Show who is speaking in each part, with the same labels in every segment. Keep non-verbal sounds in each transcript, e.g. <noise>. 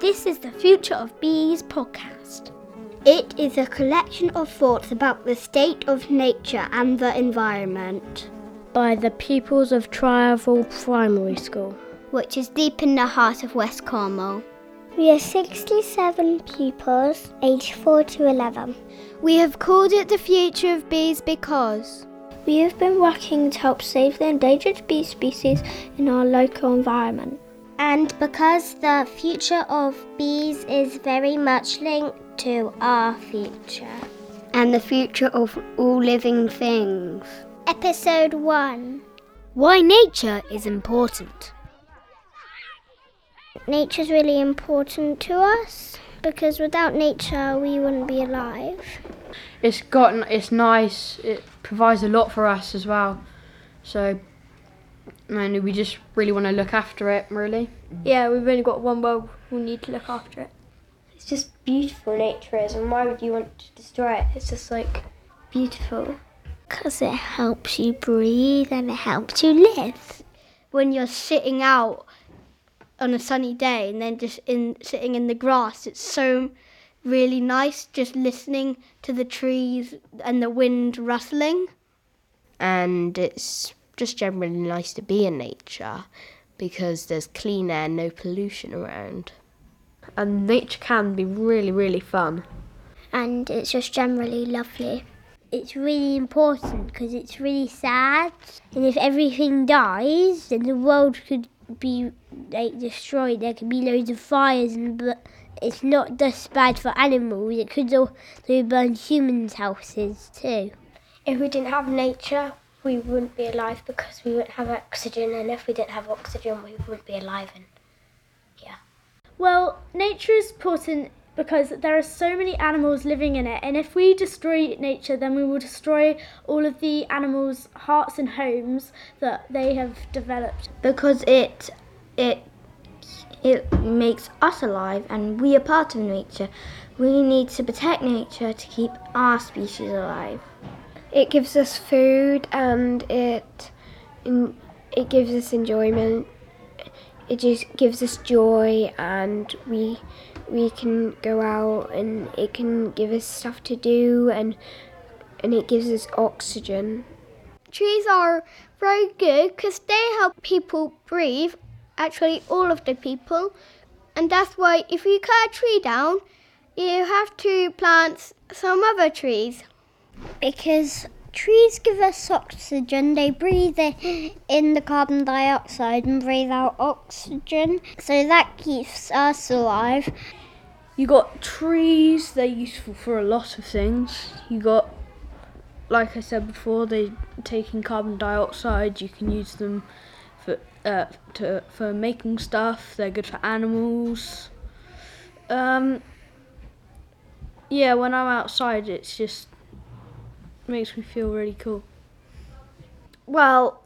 Speaker 1: This is the Future of Bees podcast.
Speaker 2: It is a collection of thoughts about the state of nature and the environment
Speaker 3: by the pupils of Trythall Primary School,
Speaker 2: which is deep in the heart of West Cornwall.
Speaker 4: We are 67 pupils, aged 4 to 11.
Speaker 1: We have called it the Future of Bees because
Speaker 4: we have been working to help save the endangered bee species in our local environment.
Speaker 2: And because the future of bees is very much linked to our future.
Speaker 5: And the future of all living things.
Speaker 2: Episode 1
Speaker 1: Why Nature is Important.
Speaker 4: Nature is really important to us because without nature we wouldn't be alive.
Speaker 6: It's got it's nice. It provides a lot for us as well. So and we just really want to look after it, really. Mm.
Speaker 3: Yeah, we've only got one world. We need to look after it.
Speaker 7: It's just beautiful nature is, and why would you want to destroy it? It's just like beautiful.
Speaker 4: Because it helps you breathe and it helps you live.
Speaker 1: When you're sitting out on a sunny day and then just in sitting in the grass, it's so really nice just listening to the trees and the wind rustling.
Speaker 5: And it's just generally nice to be in nature because there's clean air, no pollution around.
Speaker 6: And nature can be really, really fun.
Speaker 4: And it's just generally lovely.
Speaker 2: It's really important because it's really sad. And if everything dies, then the world could be like destroyed. There could be loads of fires, and but it's not just bad for animals. It could also burn humans' houses too.
Speaker 7: If we didn't have nature, we wouldn't be alive because we wouldn't have oxygen, and if we didn't have oxygen, we wouldn't be alive. And yeah.
Speaker 3: Well, nature is important because there are so many animals living in it, and if we destroy nature, then we will destroy all of the animals' hearts and homes that they have developed.
Speaker 8: Because it it it makes us alive, and we are part of nature. We need to protect nature to keep our species alive.
Speaker 9: It gives us food and it it gives us enjoyment. It just gives us joy and we we can go out and it can give us stuff to do and and it gives us oxygen.
Speaker 1: Trees are very good because they help people breathe, actually all of the people. And that's why if you cut a tree down, you have to plant some other trees
Speaker 2: because trees give us oxygen. They breathe in the carbon dioxide and breathe out oxygen. So that keeps us alive.
Speaker 6: You got trees, they're useful for a lot of things. You got like I said before, they taking carbon dioxide, you can use them for uh, to for making stuff. They're good for animals. Um, yeah, when I'm outside, it's just makes me feel really cool. Well,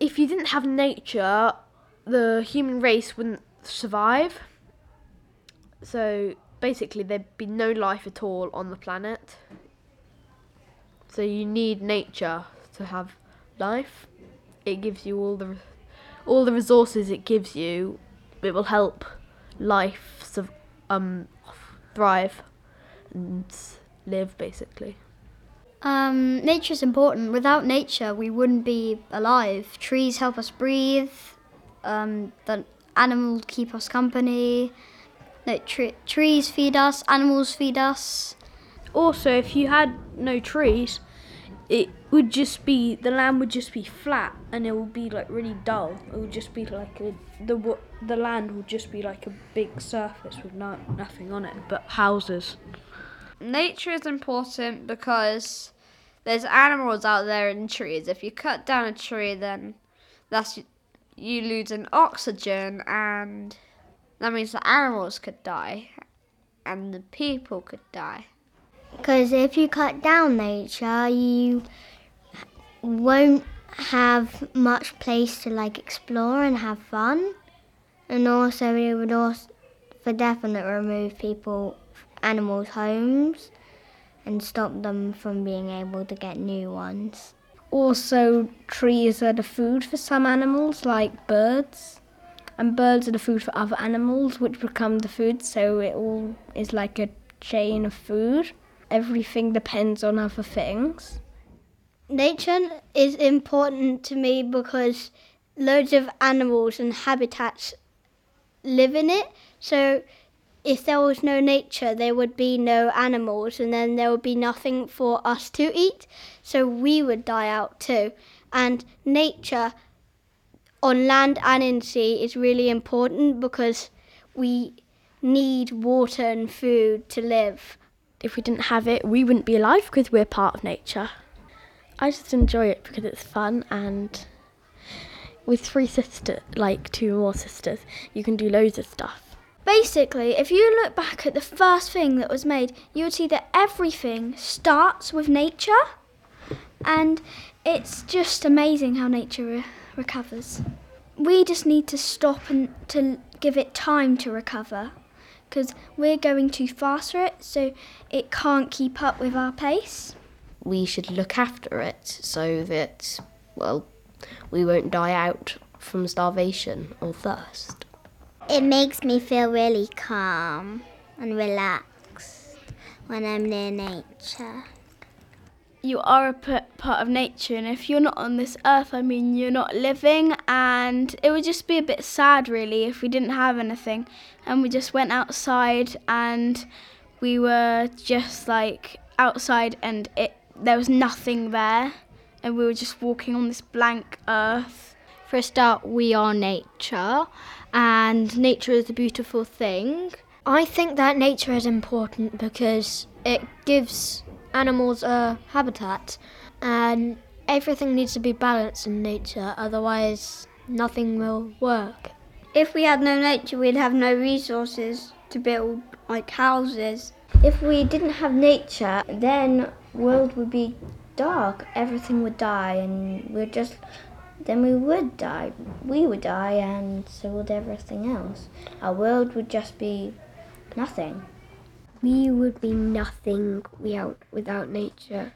Speaker 6: if you didn't have nature, the human race wouldn't survive. So basically, there'd be no life at all on the planet. So you need nature to have life. It gives you all the all the resources it gives you. It will help life um thrive and live basically.
Speaker 1: Um, nature is important. Without nature, we wouldn't be alive. Trees help us breathe. Um, the animals keep us company. No, tre- trees feed us. Animals feed us.
Speaker 6: Also, if you had no trees, it would just be the land would just be flat and it would be like really dull. It would just be like a, the the land would just be like a big surface with no, nothing on it but houses.
Speaker 10: Nature is important because there's animals out there in trees. If you cut down a tree, then that's you lose an oxygen, and that means the animals could die, and the people could die.
Speaker 2: Because if you cut down nature, you won't have much place to like explore and have fun, and also it would also for definite remove people, animals' homes and stop them from being able to get new ones.
Speaker 9: Also, trees are the food for some animals, like birds.
Speaker 11: and birds are the food for other animals, which become the food. So it all is like a chain of food. Everything depends on other things.
Speaker 2: Nature is important to me because loads of animals and habitats live in it. So if there was no nature, there would be no animals, and then there would be nothing for us to eat. So we would die out too. And nature on land and in sea is really important because we need water and food to live.
Speaker 11: If we didn't have it, we wouldn't be alive because we're part of nature. I just enjoy it because it's fun and with three sisters, like two more sisters, you can do loads of stuff.
Speaker 1: Basically, if you look back at the first thing that was made, you would see that everything starts with nature. And it's just amazing how nature re- recovers. We just need to stop and to give it time to recover because we're going too fast for it, so it can't keep up with our pace.
Speaker 5: We should look after it so that, well, we won't die out from starvation or thirst.
Speaker 2: It makes me feel really calm and relaxed when I'm near nature.
Speaker 10: You are a part of nature, and if you're not on this earth, I mean, you're not living, and it would just be a bit sad, really, if we didn't have anything and we just went outside and we were just like outside and it there was nothing there and we were just walking on this blank earth.
Speaker 12: For a start, we are nature, and nature is a beautiful thing. I think that nature is important because it gives animals a habitat, and everything needs to be balanced in nature, otherwise, nothing will work.
Speaker 1: If we had no nature, we'd have no resources to build like houses.
Speaker 8: If we didn't have nature, then world would be dark. Everything would die, and we'd just then we would die. We would die, and so would everything else. Our world would just be nothing.
Speaker 9: We would be nothing without, without nature.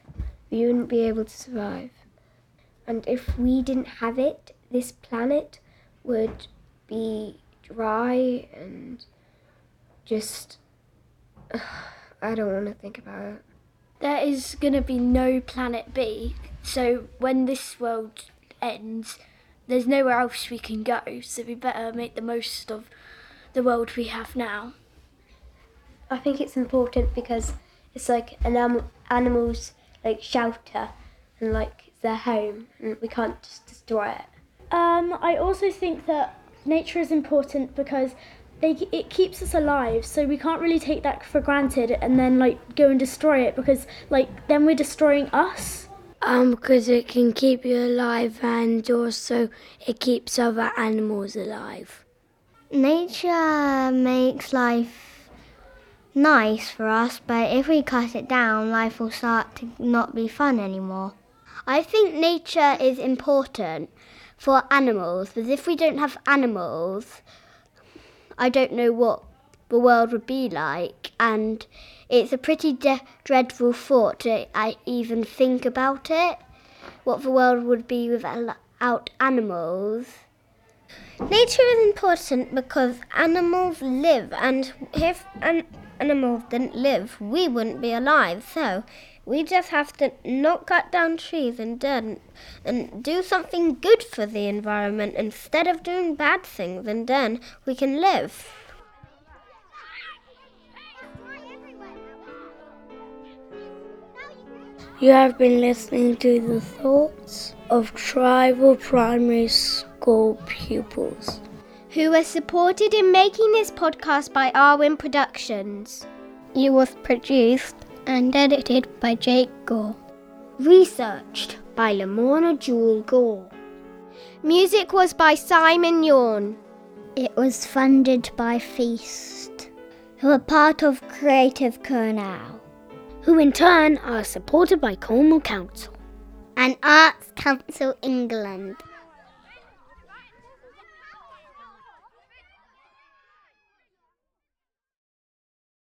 Speaker 9: We wouldn't be able to survive. And if we didn't have it, this planet would be dry and just. <sighs> I don't want to think about it.
Speaker 11: There is going to be no planet B, so when this world ends, there's nowhere else we can go, so we better make the most of the world we have now.
Speaker 7: I think it's important because it's like an anim- animal's like shelter and like their home, and we can't just destroy it.
Speaker 3: Um, I also think that nature is important because they, it keeps us alive, so we can't really take that for granted and then like go and destroy it because like then we're destroying us.
Speaker 13: Um, because it can keep you alive and also it keeps other animals alive.
Speaker 2: Nature makes life nice for us, but if we cut it down, life will start to not be fun anymore. I think nature is important for animals, but if we don't have animals, I don't know what the world would be like, and it's a pretty de- dreadful thought to I even think about it. What the world would be without animals. Nature is important because animals live, and if an animals didn't live, we wouldn't be alive. So we just have to not cut down trees and then and do something good for the environment instead of doing bad things, and then we can live.
Speaker 13: You have been listening to the thoughts of Trythall primary school pupils
Speaker 2: who were supported in making this podcast by Arwin Productions.
Speaker 12: It was produced and edited by Jake Gore.
Speaker 2: Researched by Lamorna Jewel Gore. Music was by Simon Yawn.
Speaker 12: It was funded by Feast, who are part of Creative Kernow,
Speaker 13: who in turn are supported by Cornwall Council
Speaker 12: and Arts Council England.